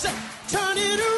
Turn it around.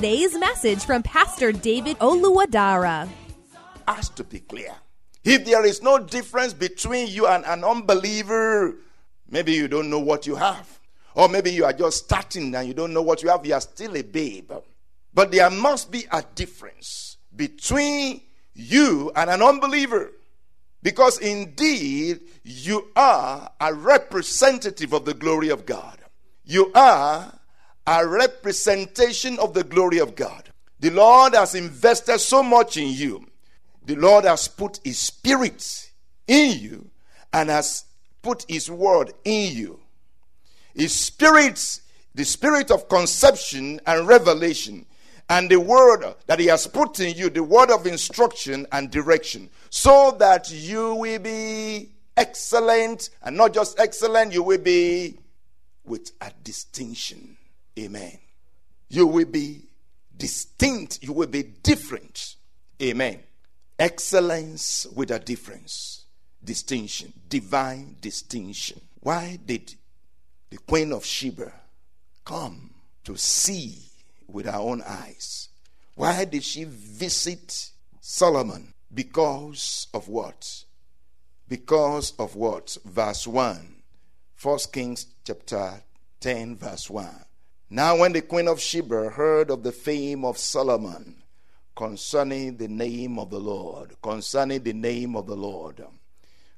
message from Pastor David Oluwadara. has to be clear. If there is no difference between you and an unbeliever, maybe you don't know what you have. Or maybe you are just starting and you don't know what you have. You are still a babe. But there must be a difference between you and an unbeliever. Because indeed, you are a representative of the glory of God. You are a representation of the glory of God. The Lord has invested so much in you. The Lord has put His Spirit in you and has put His Word in you. His Spirit, the Spirit of conception and revelation, and the Word that He has put in you, the Word of instruction and direction, so that you will be excellent, and not just excellent, you will be with a distinction. Amen. You will be distinct, you will be different. Amen. Excellence with a difference, distinction, divine distinction. Why did the Queen of Sheba come to see with her own eyes? Why did she visit Solomon? Because of what? Because of what? Verse 1. 1 Kings chapter 10, verse 1. Now, when the queen of Sheba heard of the fame of Solomon concerning the name of the Lord, concerning the name of the Lord,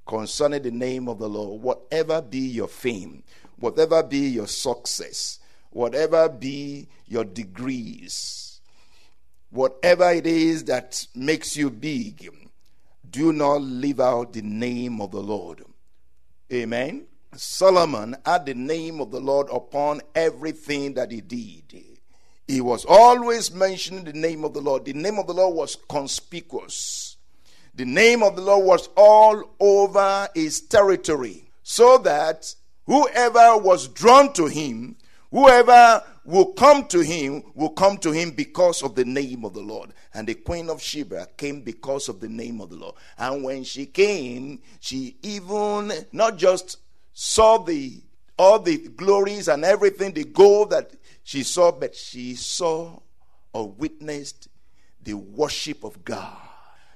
concerning the name of the Lord, whatever be your fame, whatever be your success, whatever be your degrees, whatever it is that makes you big, do not leave out the name of the Lord. Amen. Solomon had the name of the Lord upon everything that he did. He was always mentioning the name of the Lord. The name of the Lord was conspicuous. The name of the Lord was all over his territory, so that whoever was drawn to him, whoever will come to him, will come to him because of the name of the Lord. And the queen of Sheba came because of the name of the Lord. And when she came, she even not just saw the all the glories and everything, the gold that she saw, but she saw or witnessed the worship of God.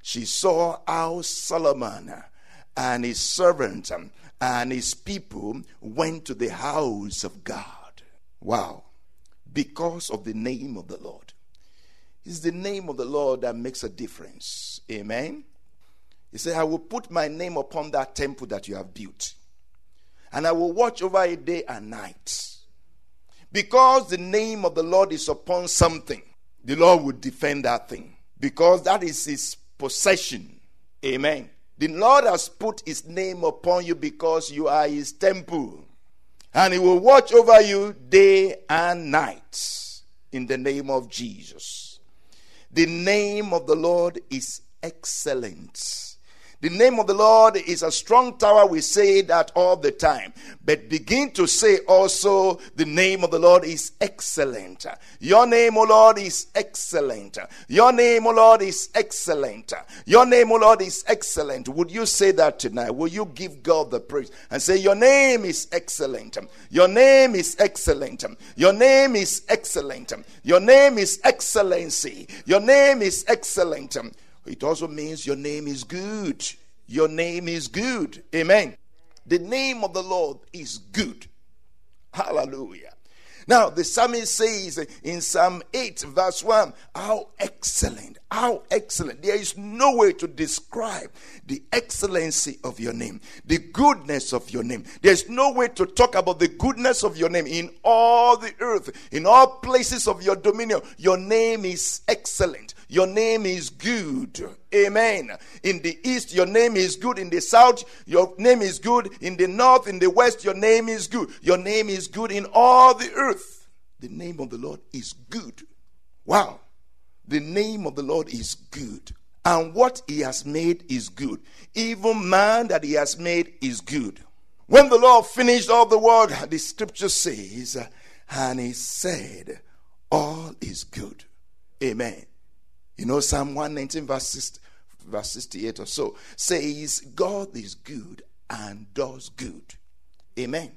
She saw how Solomon and his servants and his people went to the house of God. Wow. Because of the name of the Lord. It's the name of the Lord that makes a difference. Amen. He said, I will put my name upon that temple that you have built and I will watch over it day and night. Because the name of the Lord is upon something, the Lord will defend that thing. Because that is his possession. Amen. The Lord has put his name upon you because you are his temple. And he will watch over you day and night in the name of Jesus. The name of the Lord is excellent. The name of the Lord is a strong tower. We say that all the time. But begin to say also, the name of the Lord is excellent. Your name, O Lord, is excellent. Your name, O Lord, is excellent. Your name, O Lord, is excellent. Would you say that tonight? Will you give God the praise and say, Your name is excellent. Your name is excellent. Your name is excellent. Your name is excellency. Your name is excellent. It also means your name is good. Your name is good. Amen. The name of the Lord is good. Hallelujah. Now, the psalmist says in Psalm 8, verse 1, How excellent, how excellent. There is no way to describe the excellency of your name, the goodness of your name. There's no way to talk about the goodness of your name in all the earth, in all places of your dominion. Your name is excellent. Your name is good. Amen. In the east, your name is good. In the south, your name is good. In the north, in the west, your name is good. Your name is good in all the earth. The name of the Lord is good. Wow. The name of the Lord is good. And what he has made is good. Even man that he has made is good. When the Lord finished all the work, the scripture says, and he said, All is good. Amen. You know, Psalm 119, verse, 60, verse 68 or so says, God is good and does good. Amen.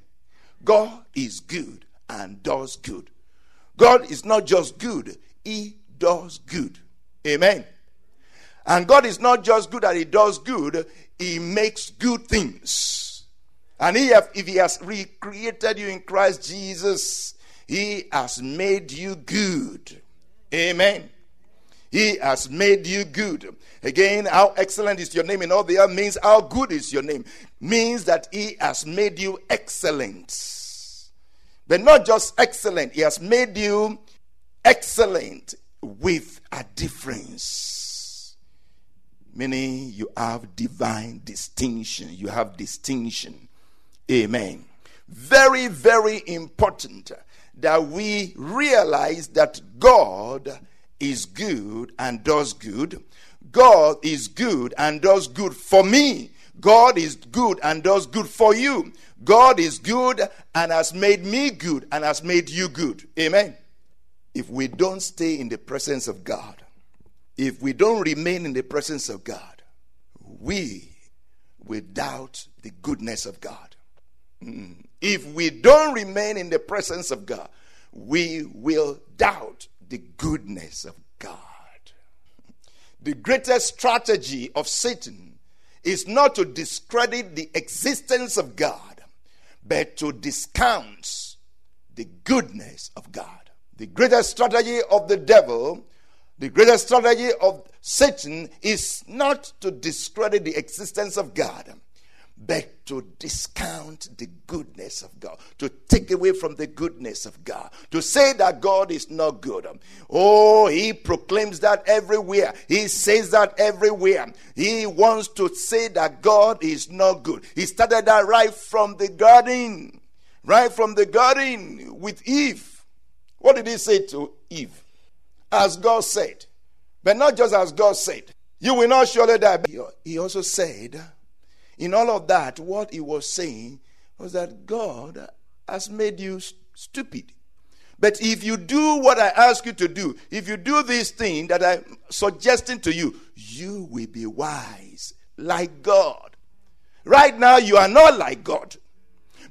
God is good and does good. God is not just good, He does good. Amen. And God is not just good that He does good, He makes good things. And he have, if He has recreated you in Christ Jesus, He has made you good. Amen. He has made you good. Again, how excellent is your name in all the earth means how good is your name. Means that He has made you excellent. But not just excellent, He has made you excellent with a difference. Meaning you have divine distinction. You have distinction. Amen. Very, very important that we realize that God is good and does good. God is good and does good for me. God is good and does good for you. God is good and has made me good and has made you good. Amen. If we don't stay in the presence of God, if we don't remain in the presence of God, we will doubt the goodness of God. Mm. If we don't remain in the presence of God, we will doubt the goodness of God. The greatest strategy of Satan is not to discredit the existence of God, but to discount the goodness of God. The greatest strategy of the devil, the greatest strategy of Satan is not to discredit the existence of God, but to discount the goodness of God, to take away from the goodness of God, to say that God is not good. Oh, he proclaims that everywhere. He says that everywhere. He wants to say that God is not good. He started that right from the garden, right from the garden with Eve. What did he say to Eve? As God said, but not just as God said, you will not surely die. He also said, in all of that, what he was saying was that God has made you stupid. But if you do what I ask you to do, if you do this thing that I'm suggesting to you, you will be wise like God. Right now, you are not like God.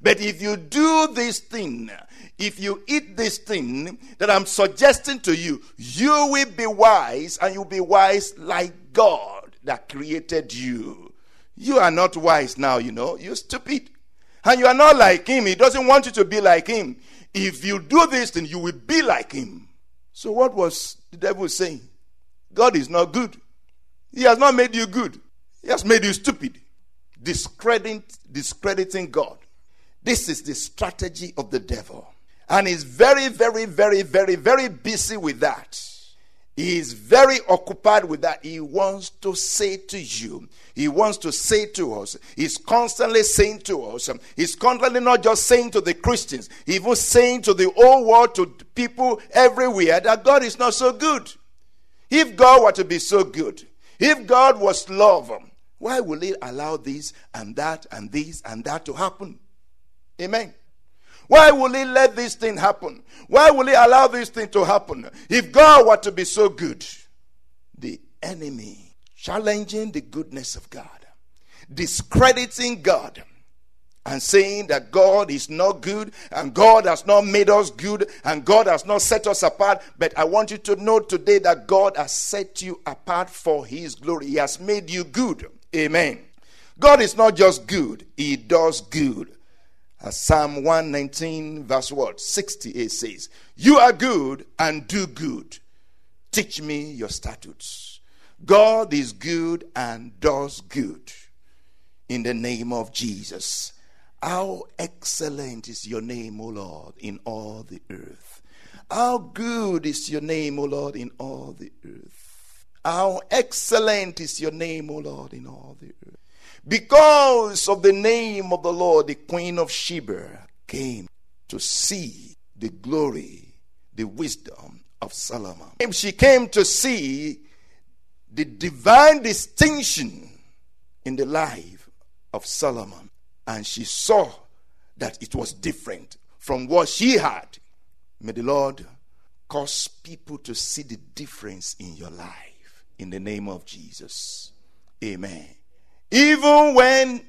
But if you do this thing, if you eat this thing that I'm suggesting to you, you will be wise and you'll be wise like God that created you. You are not wise now, you know. You're stupid. And you are not like him. He doesn't want you to be like him. If you do this, then you will be like him. So, what was the devil saying? God is not good. He has not made you good, He has made you stupid. Discrediting, discrediting God. This is the strategy of the devil. And he's very, very, very, very, very busy with that. He is very occupied with that. He wants to say to you, he wants to say to us, he's constantly saying to us, he's constantly not just saying to the Christians, even saying to the whole world, to people everywhere, that God is not so good. If God were to be so good, if God was love, Why will He allow this and that and this and that to happen? Amen. Why will He let this thing happen? Why will He allow this thing to happen? If God were to be so good, the enemy challenging the goodness of God, discrediting God, and saying that God is not good and God has not made us good and God has not set us apart. But I want you to know today that God has set you apart for His glory. He has made you good. Amen. God is not just good, He does good. As Psalm 119, verse what? 68 says, You are good and do good. Teach me your statutes. God is good and does good. In the name of Jesus. How excellent is your name, O Lord, in all the earth. How good is your name, O Lord, in all the earth. How excellent is your name, O Lord, in all the earth. Because of the name of the Lord, the Queen of Sheba came to see the glory, the wisdom of Solomon. She came to see the divine distinction in the life of Solomon. And she saw that it was different from what she had. May the Lord cause people to see the difference in your life in the name of Jesus. Amen. Even when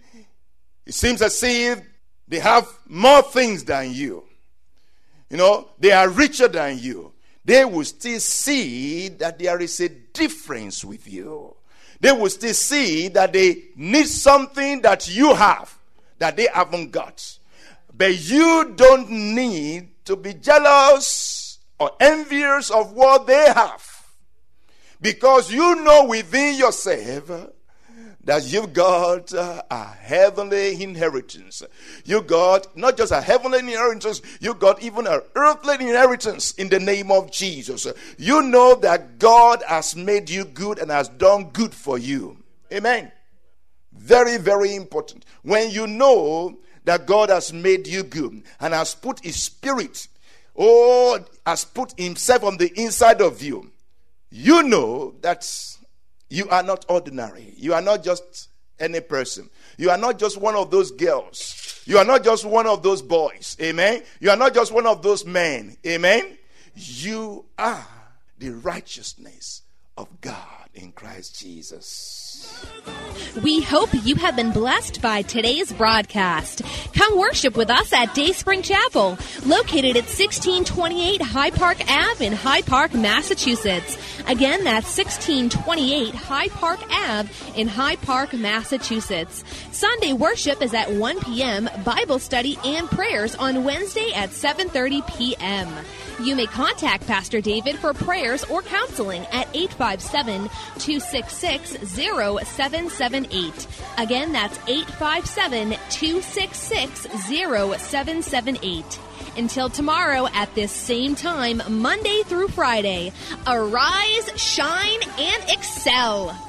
it seems as if they have more things than you, you know, they are richer than you, they will still see that there is a difference with you. They will still see that they need something that you have that they haven't got. But you don't need to be jealous or envious of what they have. Because you know within yourself that you've got uh, a heavenly inheritance. You got not just a heavenly inheritance, you got even an earthly inheritance in the name of Jesus. You know that God has made you good and has done good for you. Amen. Very, very important. When you know that God has made you good and has put His Spirit, or has put Himself on the inside of you, you know that you are not ordinary. You are not just any person. You are not just one of those girls. You are not just one of those boys. Amen. You are not just one of those men. Amen. You are the righteousness of God in Christ Jesus. We hope you have been blessed by today's broadcast. Come worship with us at Dayspring Chapel, located at 1628 Hyde Park Ave in Hyde Park, Massachusetts. Again, that's 1628 Hyde Park Ave in Hyde Park, Massachusetts. Sunday worship is at 1 p.m., Bible study and prayers on Wednesday at 7:30 p.m. You may contact Pastor David for prayers or counseling at 857 266 0778. Again, that's 857 266 0778. Until tomorrow at this same time, Monday through Friday, arise, shine, and excel.